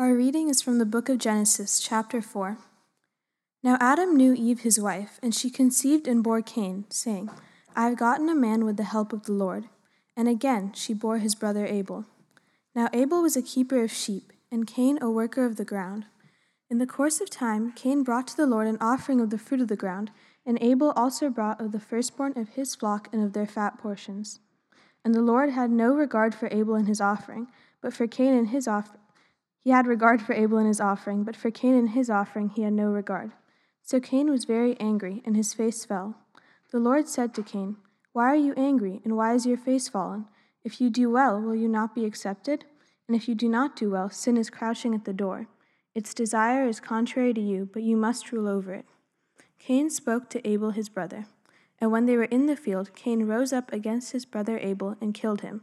Our reading is from the book of Genesis, chapter 4. Now Adam knew Eve his wife, and she conceived and bore Cain, saying, I have gotten a man with the help of the Lord. And again she bore his brother Abel. Now Abel was a keeper of sheep, and Cain a worker of the ground. In the course of time, Cain brought to the Lord an offering of the fruit of the ground, and Abel also brought of the firstborn of his flock and of their fat portions. And the Lord had no regard for Abel and his offering, but for Cain and his offering. He had regard for Abel and his offering, but for Cain and his offering he had no regard. So Cain was very angry, and his face fell. The Lord said to Cain, Why are you angry, and why is your face fallen? If you do well, will you not be accepted? And if you do not do well, sin is crouching at the door. Its desire is contrary to you, but you must rule over it. Cain spoke to Abel his brother. And when they were in the field, Cain rose up against his brother Abel and killed him.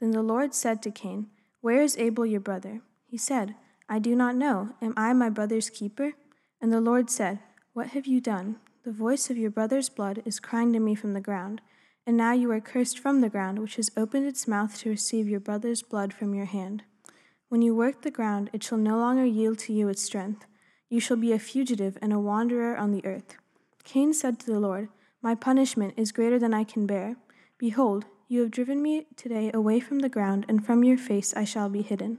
Then the Lord said to Cain, Where is Abel your brother? He said, I do not know. Am I my brother's keeper? And the Lord said, What have you done? The voice of your brother's blood is crying to me from the ground. And now you are cursed from the ground, which has opened its mouth to receive your brother's blood from your hand. When you work the ground, it shall no longer yield to you its strength. You shall be a fugitive and a wanderer on the earth. Cain said to the Lord, My punishment is greater than I can bear. Behold, you have driven me today away from the ground, and from your face I shall be hidden.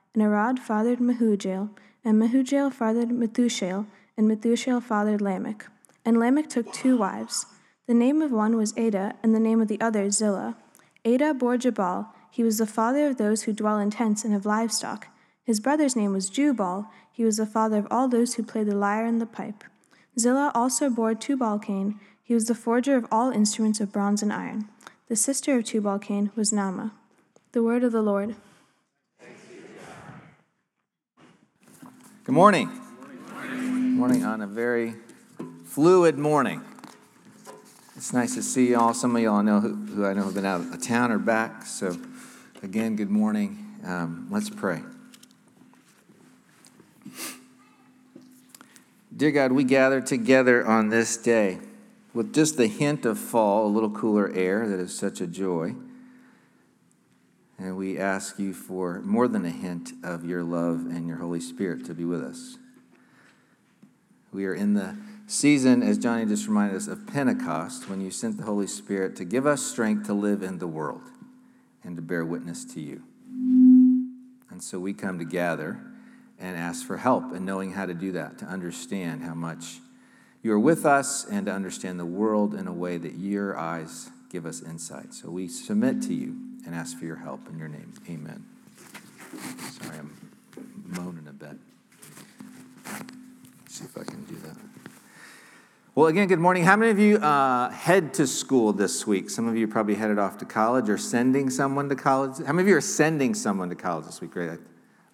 and Arad fathered Mehujael, and Mehujael fathered Methushael, and Methushael fathered Lamech. And Lamech took two wives. The name of one was Adah, and the name of the other Zillah. Adah bore Jabal. He was the father of those who dwell in tents and of livestock. His brother's name was Jubal. He was the father of all those who play the lyre and the pipe. Zillah also bore Tubal Cain. He was the forger of all instruments of bronze and iron. The sister of Tubal Cain was Naamah. The word of the Lord. Good morning. Good morning on a very fluid morning. It's nice to see y'all. Some of y'all I know who, who I know have been out of town or back. So, again, good morning. Um, let's pray. Dear God, we gather together on this day with just the hint of fall, a little cooler air that is such a joy. And we ask you for more than a hint of your love and your Holy Spirit to be with us. We are in the season, as Johnny just reminded us, of Pentecost, when you sent the Holy Spirit to give us strength to live in the world and to bear witness to you. And so we come to gather and ask for help in knowing how to do that, to understand how much you are with us and to understand the world in a way that your eyes give us insight. So we submit to you and ask for your help in your name. Amen. Sorry, I'm moaning a bit. Let's see if I can do that. Well, again, good morning. How many of you uh, head to school this week? Some of you probably headed off to college or sending someone to college. How many of you are sending someone to college this week? Great.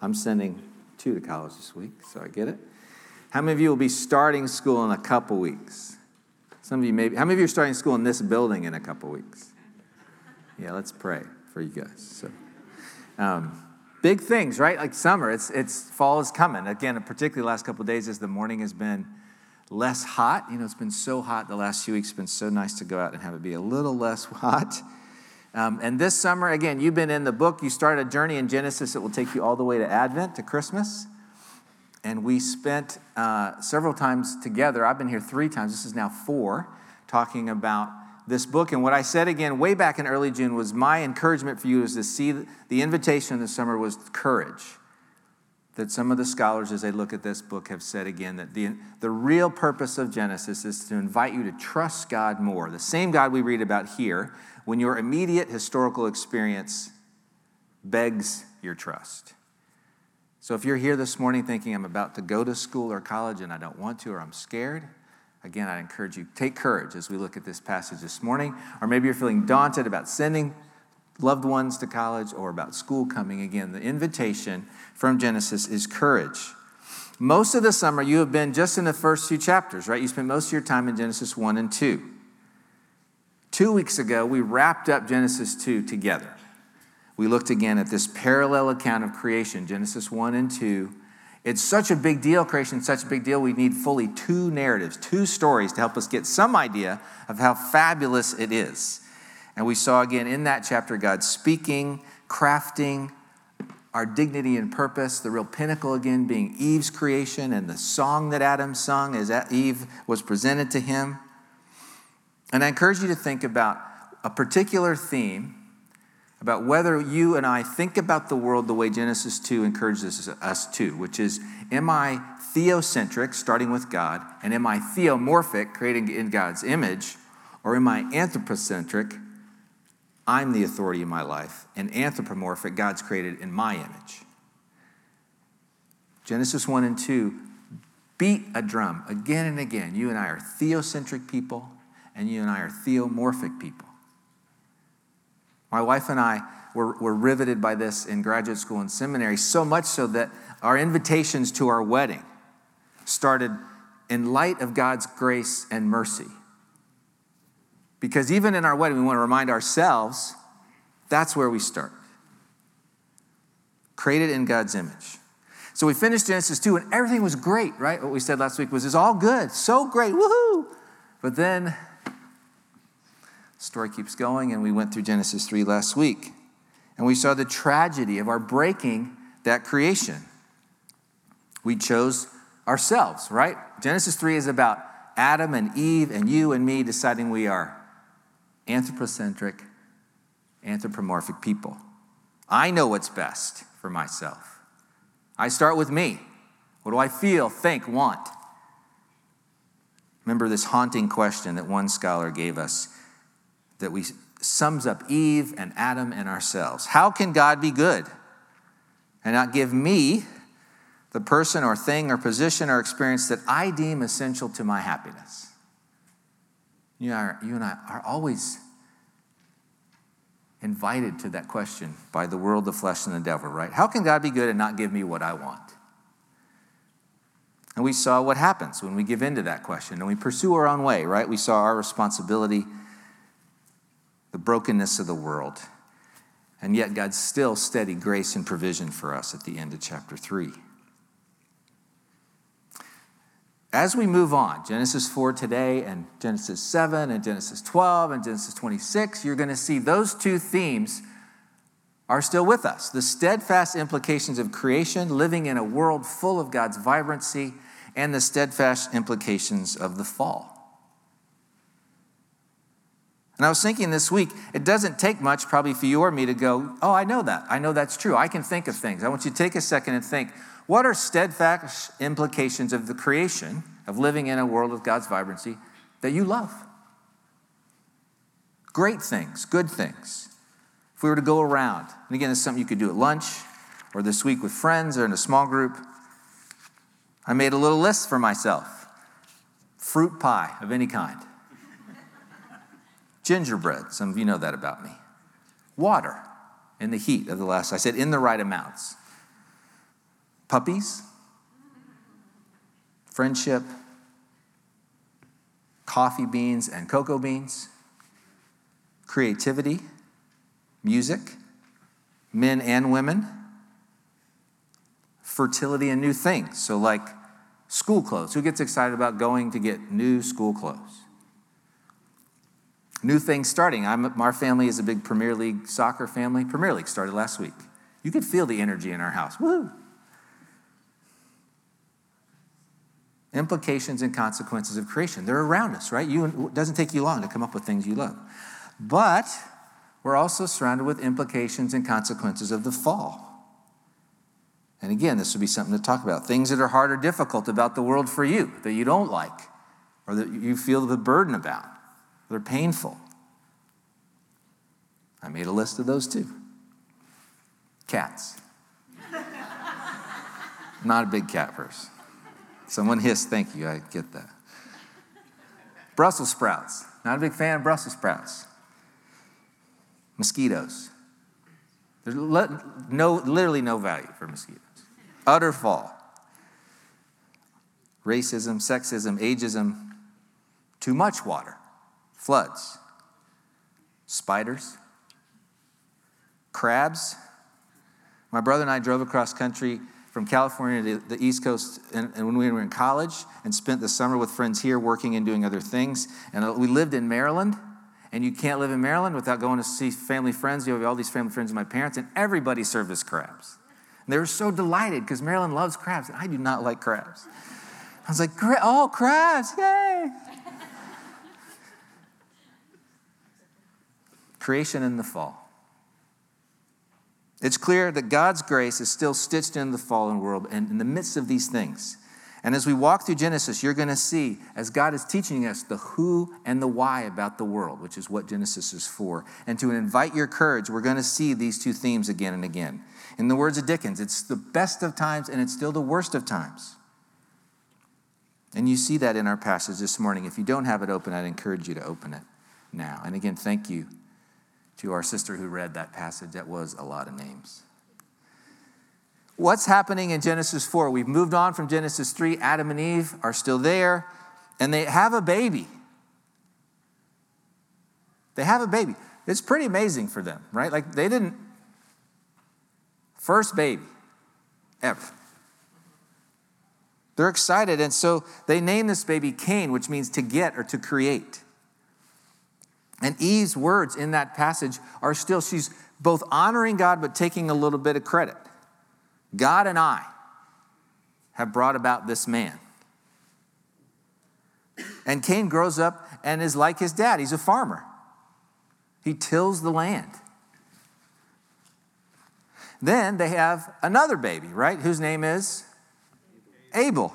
I'm sending two to college this week, so I get it. How many of you will be starting school in a couple weeks? Some of you maybe. How many of you are starting school in this building in a couple weeks? Yeah, let's pray for you guys. So, um, big things, right? Like summer, it's it's fall is coming again. Particularly the last couple days, as the morning has been less hot. You know, it's been so hot the last few weeks. It's been so nice to go out and have it be a little less hot. Um, and this summer, again, you've been in the book. You started a journey in Genesis that will take you all the way to Advent, to Christmas. And we spent uh, several times together. I've been here three times. This is now four, talking about this book. And what I said again way back in early June was my encouragement for you is to see the invitation this summer was courage. That some of the scholars, as they look at this book, have said again that the, the real purpose of Genesis is to invite you to trust God more. The same God we read about here, when your immediate historical experience begs your trust. So if you're here this morning thinking, I'm about to go to school or college and I don't want to or I'm scared, Again, I'd encourage you, take courage as we look at this passage this morning. Or maybe you're feeling daunted about sending loved ones to college or about school coming. Again, the invitation from Genesis is courage. Most of the summer, you have been just in the first few chapters, right? You spent most of your time in Genesis 1 and 2. Two weeks ago, we wrapped up Genesis 2 together. We looked again at this parallel account of creation, Genesis 1 and 2. It's such a big deal, creation, such a big deal, we need fully two narratives, two stories to help us get some idea of how fabulous it is. And we saw again in that chapter God speaking, crafting, our dignity and purpose, the real pinnacle again being Eve's creation and the song that Adam sung as Eve was presented to him. And I encourage you to think about a particular theme about whether you and I think about the world the way Genesis 2 encourages us to, which is am I theocentric, starting with God, and am I theomorphic, creating in God's image, or am I anthropocentric, I'm the authority in my life, and anthropomorphic, God's created in my image? Genesis 1 and 2 beat a drum again and again. You and I are theocentric people, and you and I are theomorphic people. My wife and I were, were riveted by this in graduate school and seminary, so much so that our invitations to our wedding started in light of God's grace and mercy. Because even in our wedding, we want to remind ourselves that's where we start. Created in God's image. So we finished Genesis 2, and everything was great, right? What we said last week was it's all good, so great, woohoo! But then story keeps going, and we went through Genesis 3 last week. And we saw the tragedy of our breaking that creation. We chose ourselves, right? Genesis 3 is about Adam and Eve and you and me deciding we are anthropocentric, anthropomorphic people. I know what's best for myself. I start with me. What do I feel, think, want? Remember this haunting question that one scholar gave us that we sums up Eve and Adam and ourselves. How can God be good and not give me the person or thing or position or experience that I deem essential to my happiness? You, are, you and I are always invited to that question by the world, the flesh, and the devil, right? How can God be good and not give me what I want? And we saw what happens when we give in to that question and we pursue our own way, right? We saw our responsibility the brokenness of the world. And yet, God's still steady grace and provision for us at the end of chapter 3. As we move on, Genesis 4 today, and Genesis 7, and Genesis 12, and Genesis 26, you're going to see those two themes are still with us. The steadfast implications of creation, living in a world full of God's vibrancy, and the steadfast implications of the fall. And I was thinking this week, it doesn't take much probably for you or me to go, oh, I know that. I know that's true. I can think of things. I want you to take a second and think, what are steadfast implications of the creation, of living in a world of God's vibrancy that you love? Great things, good things. If we were to go around, and again, is something you could do at lunch or this week with friends or in a small group, I made a little list for myself fruit pie of any kind Gingerbread, some of you know that about me. Water in the heat of the last, I said in the right amounts. Puppies, friendship, coffee beans and cocoa beans, creativity, music, men and women, fertility and new things. So, like school clothes. Who gets excited about going to get new school clothes? New things starting. I'm, our family is a big Premier League soccer family. Premier League started last week. You could feel the energy in our house. Woo! Implications and consequences of creation. They're around us, right? You, it doesn't take you long to come up with things you love. But we're also surrounded with implications and consequences of the fall. And again, this would be something to talk about. Things that are hard or difficult about the world for you, that you don't like, or that you feel the burden about. They're painful. I made a list of those too. Cats. Not a big cat person. Someone hissed, thank you, I get that. Brussels sprouts. Not a big fan of Brussels sprouts. Mosquitoes. There's no, literally no value for mosquitoes. Utter fall. Racism, sexism, ageism, too much water, floods, spiders, crabs. My brother and I drove across country from California to the East Coast and, and, when we were in college and spent the summer with friends here working and doing other things. And uh, we lived in Maryland. And you can't live in Maryland without going to see family friends. You have all these family friends of my parents, and everybody served us crabs. And they were so delighted because Maryland loves crabs, and I do not like crabs. I was like, oh, crabs, yay! Creation and the fall. It's clear that God's grace is still stitched in the fallen world and in the midst of these things. And as we walk through Genesis, you're going to see, as God is teaching us the who and the why about the world, which is what Genesis is for. And to invite your courage, we're going to see these two themes again and again. In the words of Dickens, it's the best of times and it's still the worst of times. And you see that in our passage this morning. If you don't have it open, I'd encourage you to open it now. And again, thank you to our sister who read that passage. That was a lot of names. What's happening in Genesis 4? We've moved on from Genesis 3. Adam and Eve are still there, and they have a baby. They have a baby. It's pretty amazing for them, right? Like they didn't, first baby ever. They're excited, and so they name this baby Cain, which means to get or to create. And Eve's words in that passage are still, she's both honoring God but taking a little bit of credit. God and I have brought about this man. And Cain grows up and is like his dad. He's a farmer, he tills the land. Then they have another baby, right? Whose name is Abel.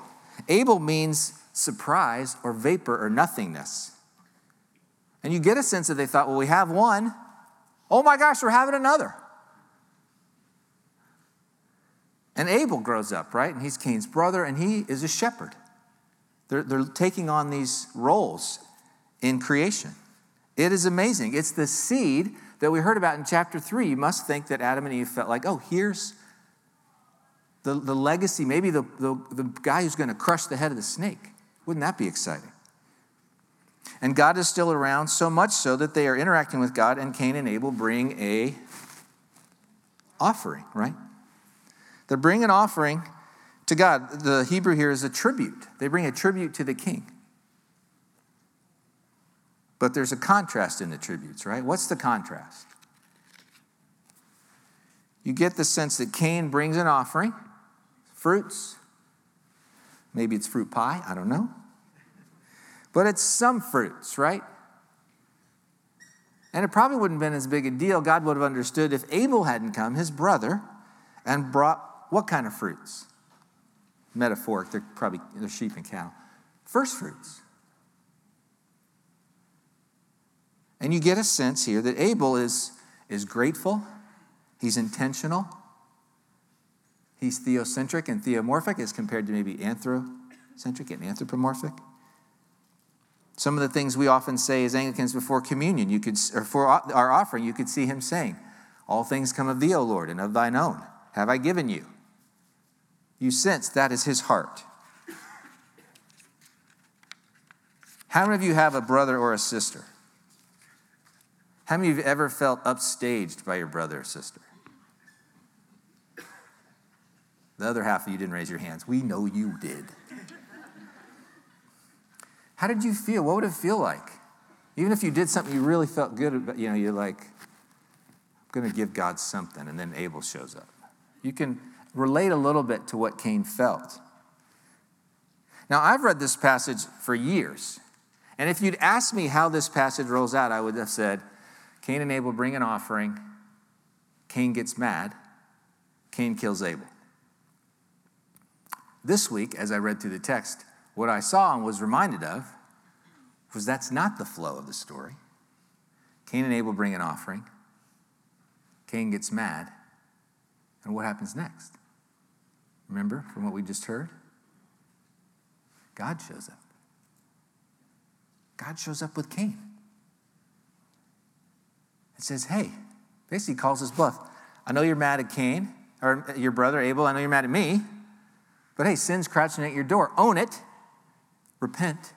Abel means surprise or vapor or nothingness. And you get a sense that they thought, well, we have one. Oh my gosh, we're having another. And Abel grows up, right? And he's Cain's brother, and he is a shepherd. They're, they're taking on these roles in creation. It is amazing. It's the seed that we heard about in chapter three. You must think that Adam and Eve felt like, oh, here's the, the legacy, maybe the, the, the guy who's going to crush the head of the snake. Wouldn't that be exciting? And God is still around, so much so that they are interacting with God, and Cain and Abel bring a offering, right? They bring an offering to God. The Hebrew here is a tribute. They bring a tribute to the king. But there's a contrast in the tributes, right? What's the contrast? You get the sense that Cain brings an offering, fruits. Maybe it's fruit pie, I don't know. But it's some fruits, right? And it probably wouldn't have been as big a deal. God would have understood if Abel hadn't come, his brother, and brought what kind of fruits? Metaphoric, they're probably they're sheep and cattle. First fruits. And you get a sense here that Abel is, is grateful, he's intentional, he's theocentric and theomorphic as compared to maybe anthrocentric and anthropomorphic. Some of the things we often say as Anglicans before communion, you could, or for our offering, you could see him saying, All things come of thee, O Lord, and of thine own have I given you. You sense that is his heart. How many of you have a brother or a sister? How many of you have ever felt upstaged by your brother or sister? The other half of you didn't raise your hands. We know you did. How did you feel? What would it feel like? Even if you did something you really felt good about, you know, you're like, I'm going to give God something, and then Abel shows up. You can relate a little bit to what Cain felt. Now, I've read this passage for years. And if you'd asked me how this passage rolls out, I would have said Cain and Abel bring an offering, Cain gets mad, Cain kills Abel. This week, as I read through the text, what I saw and was reminded of was that's not the flow of the story. Cain and Abel bring an offering, Cain gets mad, and what happens next? Remember from what we just heard? God shows up. God shows up with Cain. It says, hey, basically calls his bluff. I know you're mad at Cain, or your brother Abel. I know you're mad at me. But hey, sin's crouching at your door. Own it. Repent.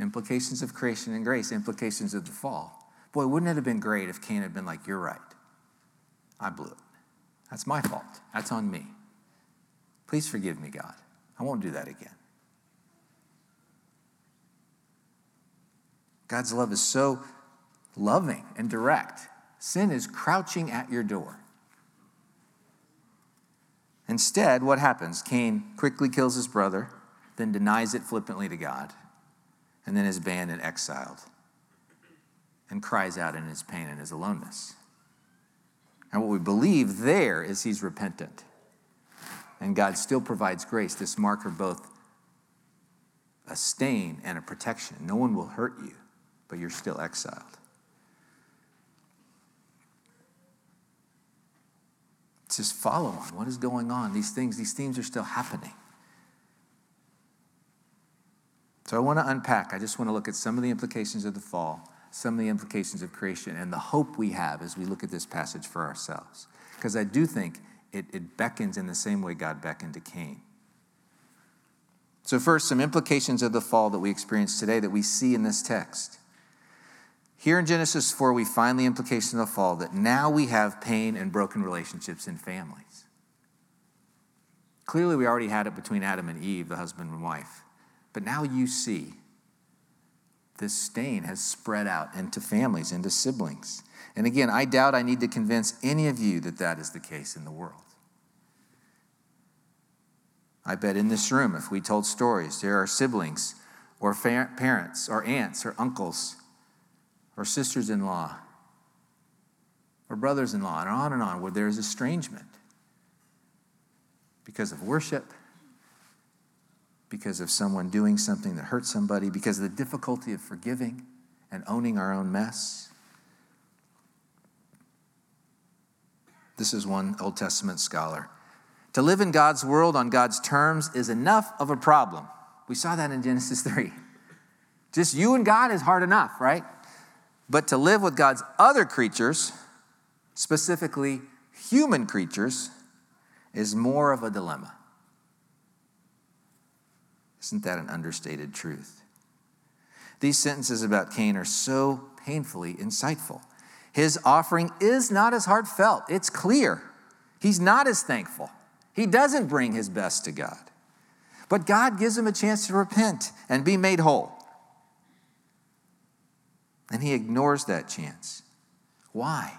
Implications of creation and grace, implications of the fall. Boy, wouldn't it have been great if Cain had been like, You're right. I blew it. That's my fault. That's on me. Please forgive me, God. I won't do that again. God's love is so loving and direct. Sin is crouching at your door. Instead, what happens? Cain quickly kills his brother, then denies it flippantly to God, and then is banned and exiled, and cries out in his pain and his aloneness. And what we believe there is he's repentant. And God still provides grace, this marker both a stain and a protection. No one will hurt you, but you're still exiled. Just follow on. What is going on? These things, these themes are still happening. So I want to unpack. I just want to look at some of the implications of the fall, some of the implications of creation, and the hope we have as we look at this passage for ourselves. Because I do think it, it beckons in the same way God beckoned to Cain. So, first, some implications of the fall that we experience today that we see in this text. Here in Genesis 4, we find the implication of the fall that now we have pain and broken relationships in families. Clearly, we already had it between Adam and Eve, the husband and wife. But now you see this stain has spread out into families, into siblings. And again, I doubt I need to convince any of you that that is the case in the world. I bet in this room, if we told stories, there are siblings or parents or aunts or uncles or sisters in law or brothers in law, and on and on, where there's estrangement because of worship, because of someone doing something that hurts somebody, because of the difficulty of forgiving and owning our own mess. This is one Old Testament scholar. To live in God's world on God's terms is enough of a problem. We saw that in Genesis 3. Just you and God is hard enough, right? But to live with God's other creatures, specifically human creatures, is more of a dilemma. Isn't that an understated truth? These sentences about Cain are so painfully insightful. His offering is not as heartfelt, it's clear. He's not as thankful. He doesn't bring his best to God. But God gives him a chance to repent and be made whole. And he ignores that chance. Why?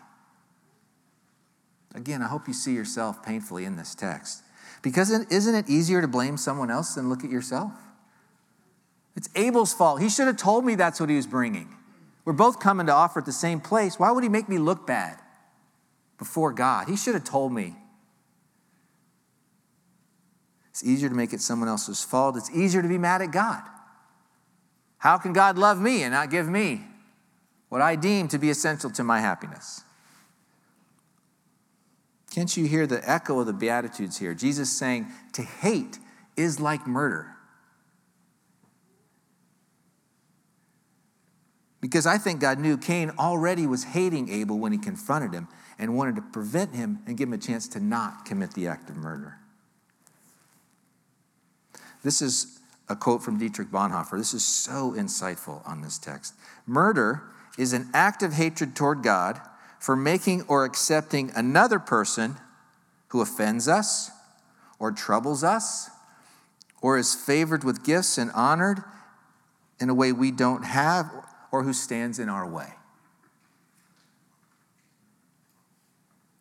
Again, I hope you see yourself painfully in this text. Because isn't it easier to blame someone else than look at yourself? It's Abel's fault. He should have told me that's what he was bringing. We're both coming to offer at the same place. Why would he make me look bad before God? He should have told me. It's easier to make it someone else's fault. It's easier to be mad at God. How can God love me and not give me what I deem to be essential to my happiness. Can't you hear the echo of the Beatitudes here? Jesus saying, To hate is like murder. Because I think God knew Cain already was hating Abel when he confronted him and wanted to prevent him and give him a chance to not commit the act of murder. This is a quote from Dietrich Bonhoeffer. This is so insightful on this text. Murder is an act of hatred toward God for making or accepting another person who offends us or troubles us or is favored with gifts and honored in a way we don't have or who stands in our way.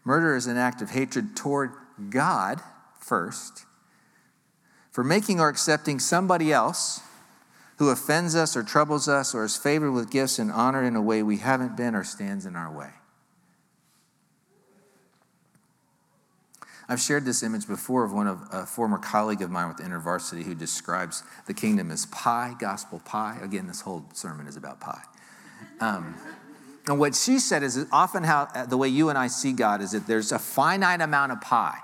Murder is an act of hatred toward God first for making or accepting somebody else who offends us or troubles us or is favored with gifts and honor in a way we haven't been or stands in our way. I've shared this image before of one of a former colleague of mine with InterVarsity who describes the kingdom as pie, gospel pie. Again, this whole sermon is about pie. Um, and what she said is often how uh, the way you and I see God is that there's a finite amount of pie.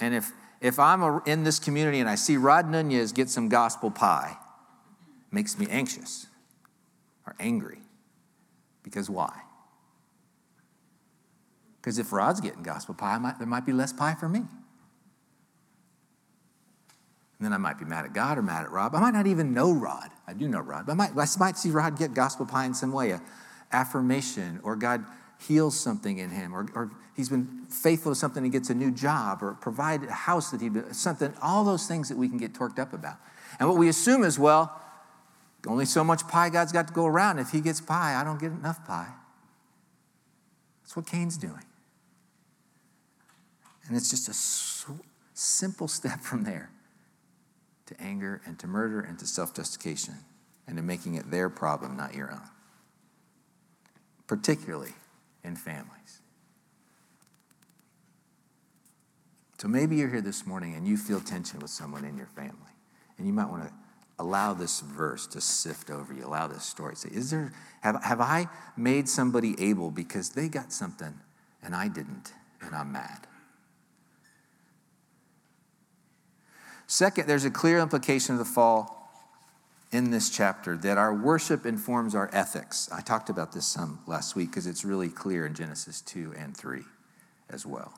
And if if I'm in this community and I see Rod Nunez get some gospel pie, makes me anxious or angry Because why? Because if Rod's getting gospel pie, might, there might be less pie for me. And then I might be mad at God or mad at Rob. I might not even know Rod. I do know Rod, but I might, I might see Rod get gospel pie in some way, a affirmation, or God heals something in him, or, or he's been faithful to something, he gets a new job, or provide a house that he something, all those things that we can get torqued up about. And what we assume is, well, only so much pie God's got to go around. If he gets pie, I don't get enough pie. That's what Cain's doing. And it's just a simple step from there to anger and to murder and to self justification and to making it their problem, not your own, particularly in families. So maybe you're here this morning and you feel tension with someone in your family, and you might want to allow this verse to sift over you, allow this story. Say, is there, have, have I made somebody Abel because they got something and I didn't, and I'm mad? Second, there's a clear implication of the fall in this chapter that our worship informs our ethics. I talked about this some last week because it's really clear in Genesis 2 and 3 as well.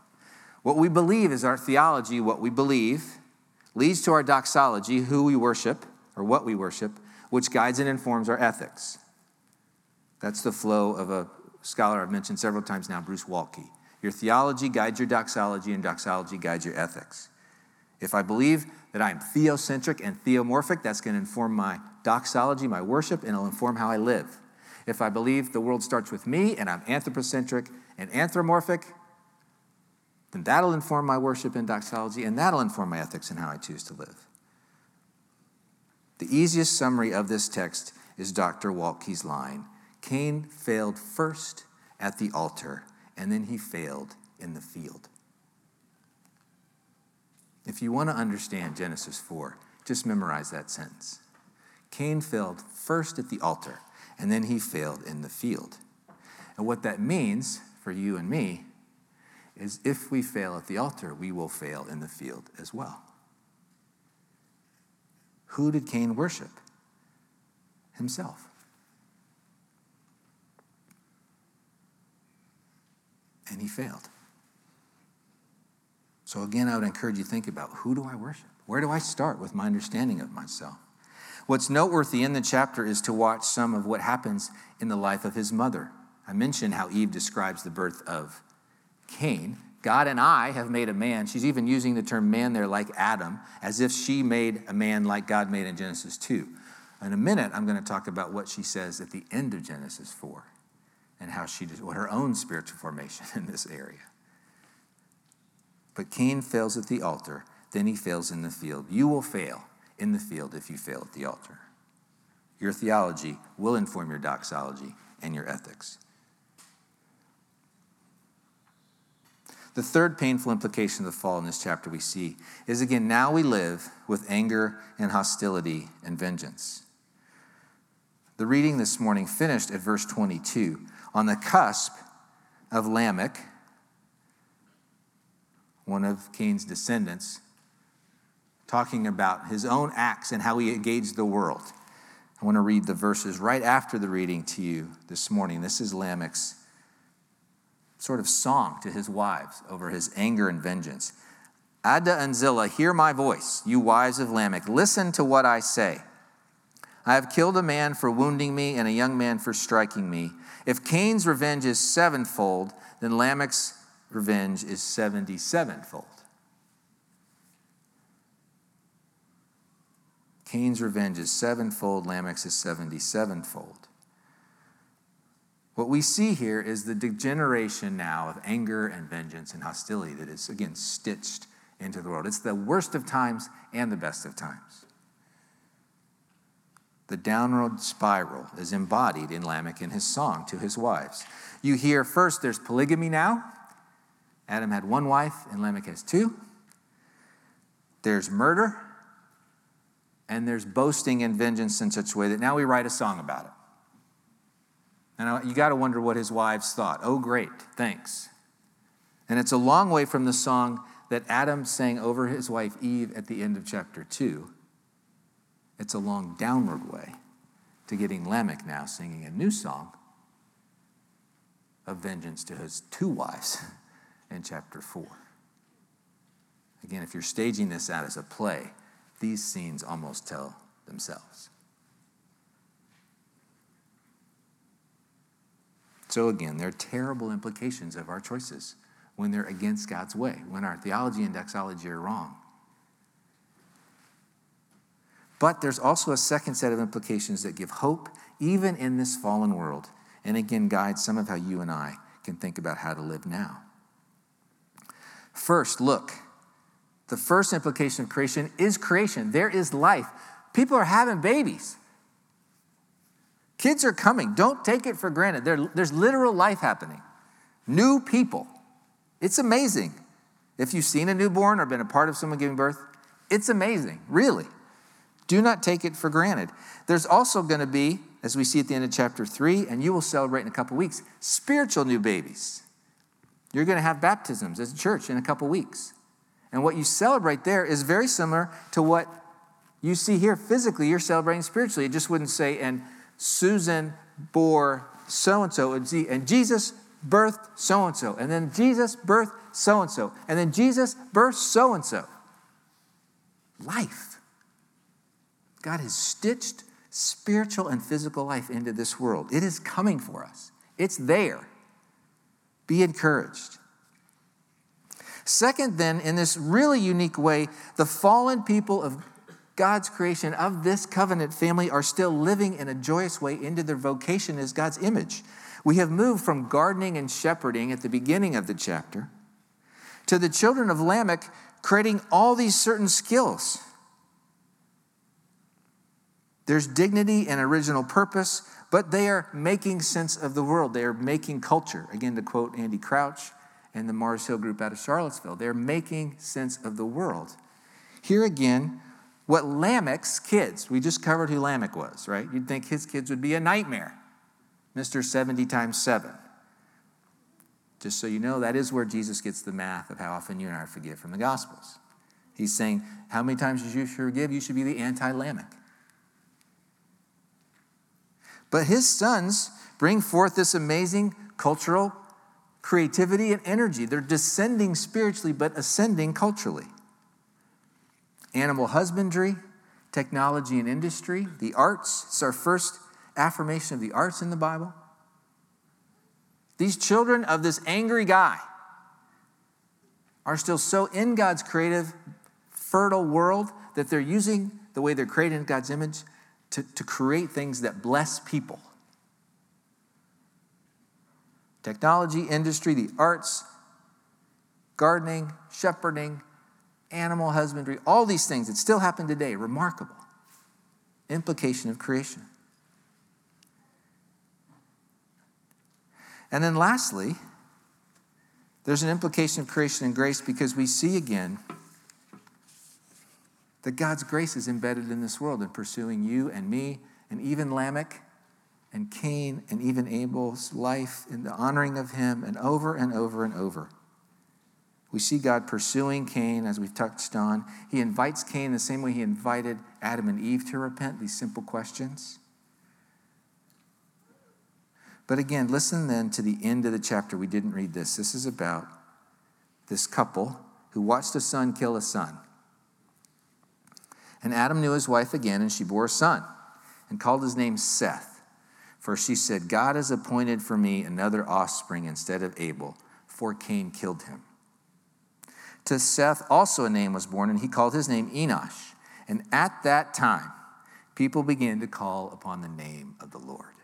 What we believe is our theology, what we believe leads to our doxology, who we worship or what we worship, which guides and informs our ethics. That's the flow of a scholar I've mentioned several times now, Bruce Waltke. Your theology guides your doxology, and doxology guides your ethics. If I believe that I'm theocentric and theomorphic, that's going to inform my doxology, my worship, and it'll inform how I live. If I believe the world starts with me and I'm anthropocentric and anthropomorphic, then that'll inform my worship and doxology, and that'll inform my ethics and how I choose to live. The easiest summary of this text is Dr. Waltke's line Cain failed first at the altar, and then he failed in the field. If you want to understand Genesis 4, just memorize that sentence. Cain failed first at the altar, and then he failed in the field. And what that means for you and me is if we fail at the altar, we will fail in the field as well. Who did Cain worship? Himself. And he failed. So, again, I would encourage you to think about who do I worship? Where do I start with my understanding of myself? What's noteworthy in the chapter is to watch some of what happens in the life of his mother. I mentioned how Eve describes the birth of Cain. God and I have made a man. She's even using the term man there, like Adam, as if she made a man like God made in Genesis 2. In a minute, I'm going to talk about what she says at the end of Genesis 4 and how she did what her own spiritual formation in this area. But Cain fails at the altar, then he fails in the field. You will fail in the field if you fail at the altar. Your theology will inform your doxology and your ethics. The third painful implication of the fall in this chapter we see is again, now we live with anger and hostility and vengeance. The reading this morning finished at verse 22. On the cusp of Lamech, one of Cain's descendants, talking about his own acts and how he engaged the world. I want to read the verses right after the reading to you this morning. This is Lamech's sort of song to his wives over his anger and vengeance. Adah and Zillah, hear my voice, you wives of Lamech. Listen to what I say. I have killed a man for wounding me and a young man for striking me. If Cain's revenge is sevenfold, then Lamech's revenge is 77 fold. Cain's revenge is sevenfold, Lamech's is 77 fold. What we see here is the degeneration now of anger and vengeance and hostility that is, again, stitched into the world. It's the worst of times and the best of times. The downward spiral is embodied in Lamech in his song to his wives. You hear first there's polygamy now, Adam had one wife and Lamech has two. There's murder, and there's boasting and vengeance in such a way that now we write a song about it. And you got to wonder what his wives thought. Oh, great, thanks. And it's a long way from the song that Adam sang over his wife Eve at the end of chapter 2. It's a long downward way to getting Lamech now singing a new song of vengeance to his two wives in chapter 4. Again, if you're staging this out as a play, these scenes almost tell themselves. So, again, there are terrible implications of our choices when they're against God's way, when our theology and doxology are wrong. But there's also a second set of implications that give hope, even in this fallen world, and again, guide some of how you and I can think about how to live now. First, look, the first implication of creation is creation. There is life. People are having babies. Kids are coming. Don't take it for granted. There, there's literal life happening. New people. It's amazing. If you've seen a newborn or been a part of someone giving birth, it's amazing, really. Do not take it for granted. There's also going to be, as we see at the end of chapter 3, and you will celebrate in a couple weeks, spiritual new babies. You're going to have baptisms as a church in a couple weeks. And what you celebrate there is very similar to what you see here physically, you're celebrating spiritually. It just wouldn't say, and Susan bore so and so, and Jesus birthed so and so, and then Jesus birthed so and so, and then Jesus birthed so and so. Life. God has stitched spiritual and physical life into this world. It is coming for us, it's there. Be encouraged. Second, then, in this really unique way, the fallen people of God's creation, of this covenant family, are still living in a joyous way into their vocation as God's image. We have moved from gardening and shepherding at the beginning of the chapter to the children of Lamech creating all these certain skills. There's dignity and original purpose, but they are making sense of the world. They are making culture. Again, to quote Andy Crouch and the Mars Hill group out of Charlottesville, they're making sense of the world. Here again, what Lamech's kids, we just covered who Lamech was, right? You'd think his kids would be a nightmare. Mr. 70 times 7. Just so you know, that is where Jesus gets the math of how often you and I forgive from the Gospels. He's saying, How many times should you forgive? You should be the anti Lamech. But his sons bring forth this amazing cultural creativity and energy. They're descending spiritually, but ascending culturally. Animal husbandry, technology and industry, the arts. It's our first affirmation of the arts in the Bible. These children of this angry guy are still so in God's creative, fertile world that they're using the way they're created in God's image to, to create things that bless people. Technology, industry, the arts, gardening, shepherding, animal husbandry, all these things that still happen today, remarkable implication of creation. And then lastly, there's an implication of creation and grace because we see again that God's grace is embedded in this world in pursuing you and me and even Lamech and Cain and even Abel's life in the honoring of him and over and over and over. We see God pursuing Cain, as we've touched on. He invites Cain the same way he invited Adam and Eve to repent, these simple questions. But again, listen then to the end of the chapter. We didn't read this. This is about this couple who watched a son kill a son. And Adam knew his wife again, and she bore a son and called his name Seth. For she said, God has appointed for me another offspring instead of Abel, for Cain killed him. To Seth also a name was born, and he called his name Enosh. And at that time, people began to call upon the name of the Lord.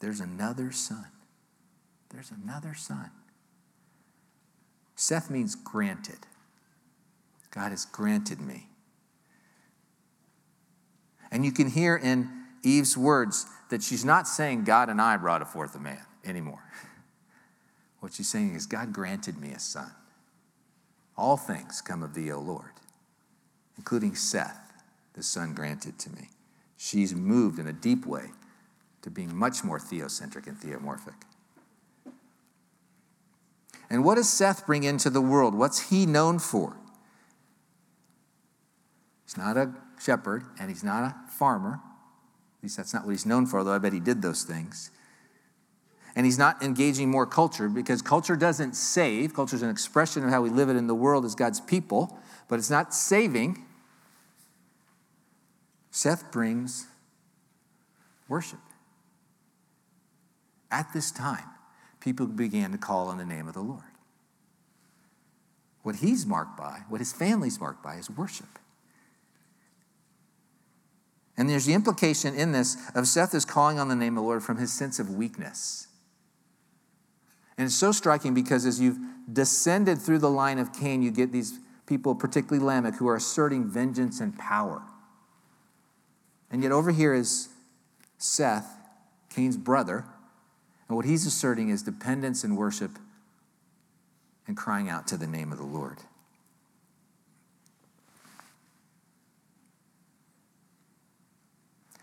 There's another son. There's another son. Seth means granted. God has granted me. And you can hear in Eve's words that she's not saying, God and I brought forth a man anymore. What she's saying is, God granted me a son. All things come of thee, O Lord, including Seth, the son granted to me. She's moved in a deep way to being much more theocentric and theomorphic. And what does Seth bring into the world? What's he known for? He's not a shepherd and he's not a farmer. At least that's not what he's known for, although I bet he did those things. And he's not engaging more culture because culture doesn't save. Culture is an expression of how we live it in the world as God's people, but it's not saving. Seth brings worship. At this time, people began to call on the name of the Lord. What he's marked by, what his family's marked by, is worship. And there's the implication in this of Seth is calling on the name of the Lord from his sense of weakness. And it's so striking because as you've descended through the line of Cain, you get these people, particularly Lamech, who are asserting vengeance and power. And yet over here is Seth, Cain's brother, and what he's asserting is dependence and worship and crying out to the name of the Lord.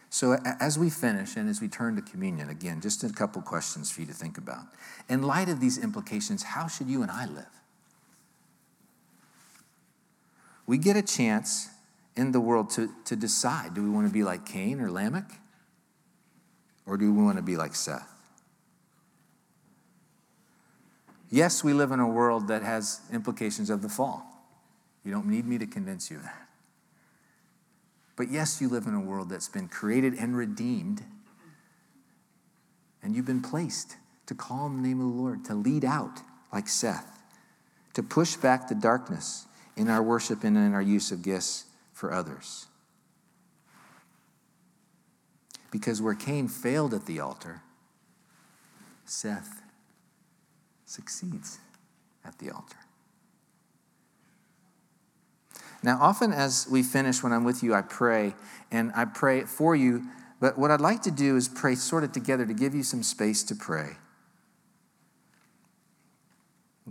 So, as we finish and as we turn to communion, again, just a couple questions for you to think about. In light of these implications, how should you and I live? We get a chance in the world to, to decide do we want to be like Cain or Lamech? Or do we want to be like Seth? Yes, we live in a world that has implications of the fall. You don't need me to convince you of that. But yes, you live in a world that's been created and redeemed, and you've been placed to call on the name of the Lord, to lead out like Seth, to push back the darkness in our worship and in our use of gifts for others. Because where Cain failed at the altar, Seth succeeds at the altar. Now, often as we finish, when I'm with you, I pray, and I pray for you. But what I'd like to do is pray sort of together to give you some space to pray.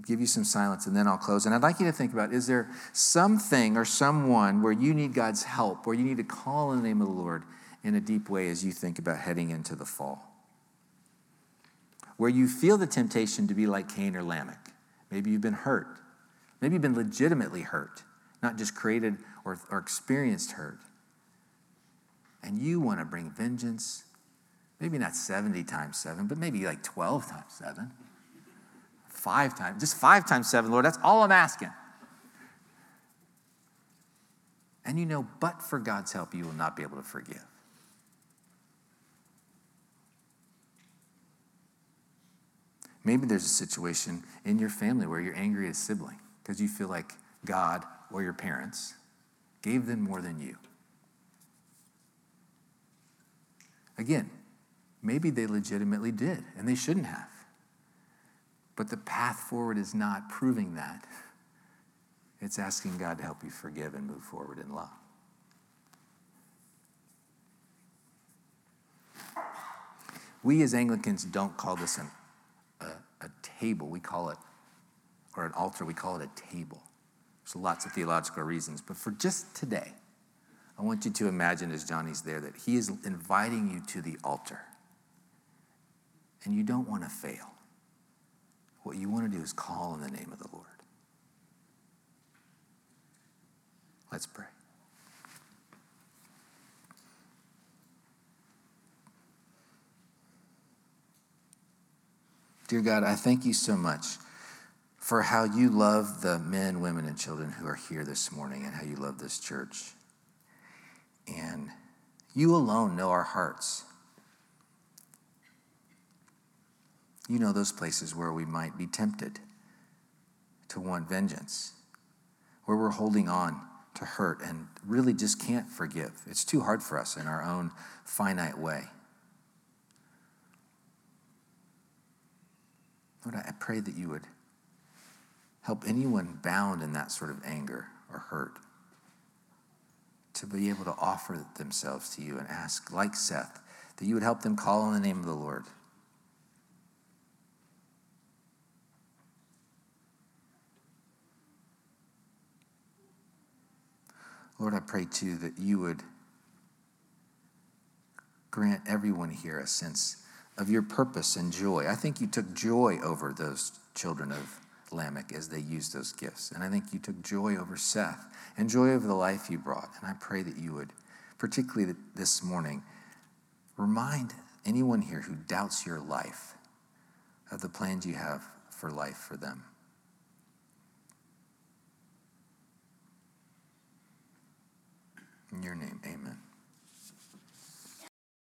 Give you some silence, and then I'll close. And I'd like you to think about is there something or someone where you need God's help, where you need to call in the name of the Lord in a deep way as you think about heading into the fall? Where you feel the temptation to be like Cain or Lamech. Maybe you've been hurt. Maybe you've been legitimately hurt not just created or, or experienced hurt. And you want to bring vengeance, maybe not 70 times 7, but maybe like 12 times 7. Five times, just five times seven, Lord, that's all I'm asking. And you know, but for God's help, you will not be able to forgive. Maybe there's a situation in your family where you're angry at a sibling because you feel like God or your parents gave them more than you. Again, maybe they legitimately did, and they shouldn't have. But the path forward is not proving that. It's asking God to help you forgive and move forward in love. We as Anglicans don't call this an, table. We call it, or an altar, we call it a table. There's lots of theological reasons, but for just today, I want you to imagine as Johnny's there that he is inviting you to the altar. And you don't want to fail. What you want to do is call on the name of the Lord. Let's pray. Dear God, I thank you so much for how you love the men, women, and children who are here this morning and how you love this church. And you alone know our hearts. You know those places where we might be tempted to want vengeance, where we're holding on to hurt and really just can't forgive. It's too hard for us in our own finite way. Lord, I pray that you would help anyone bound in that sort of anger or hurt to be able to offer themselves to you and ask, like Seth, that you would help them call on the name of the Lord. Lord, I pray too that you would grant everyone here a sense of your purpose and joy. I think you took joy over those children of Lamech as they used those gifts. And I think you took joy over Seth and joy over the life you brought. And I pray that you would, particularly this morning, remind anyone here who doubts your life of the plans you have for life for them. In your name, amen.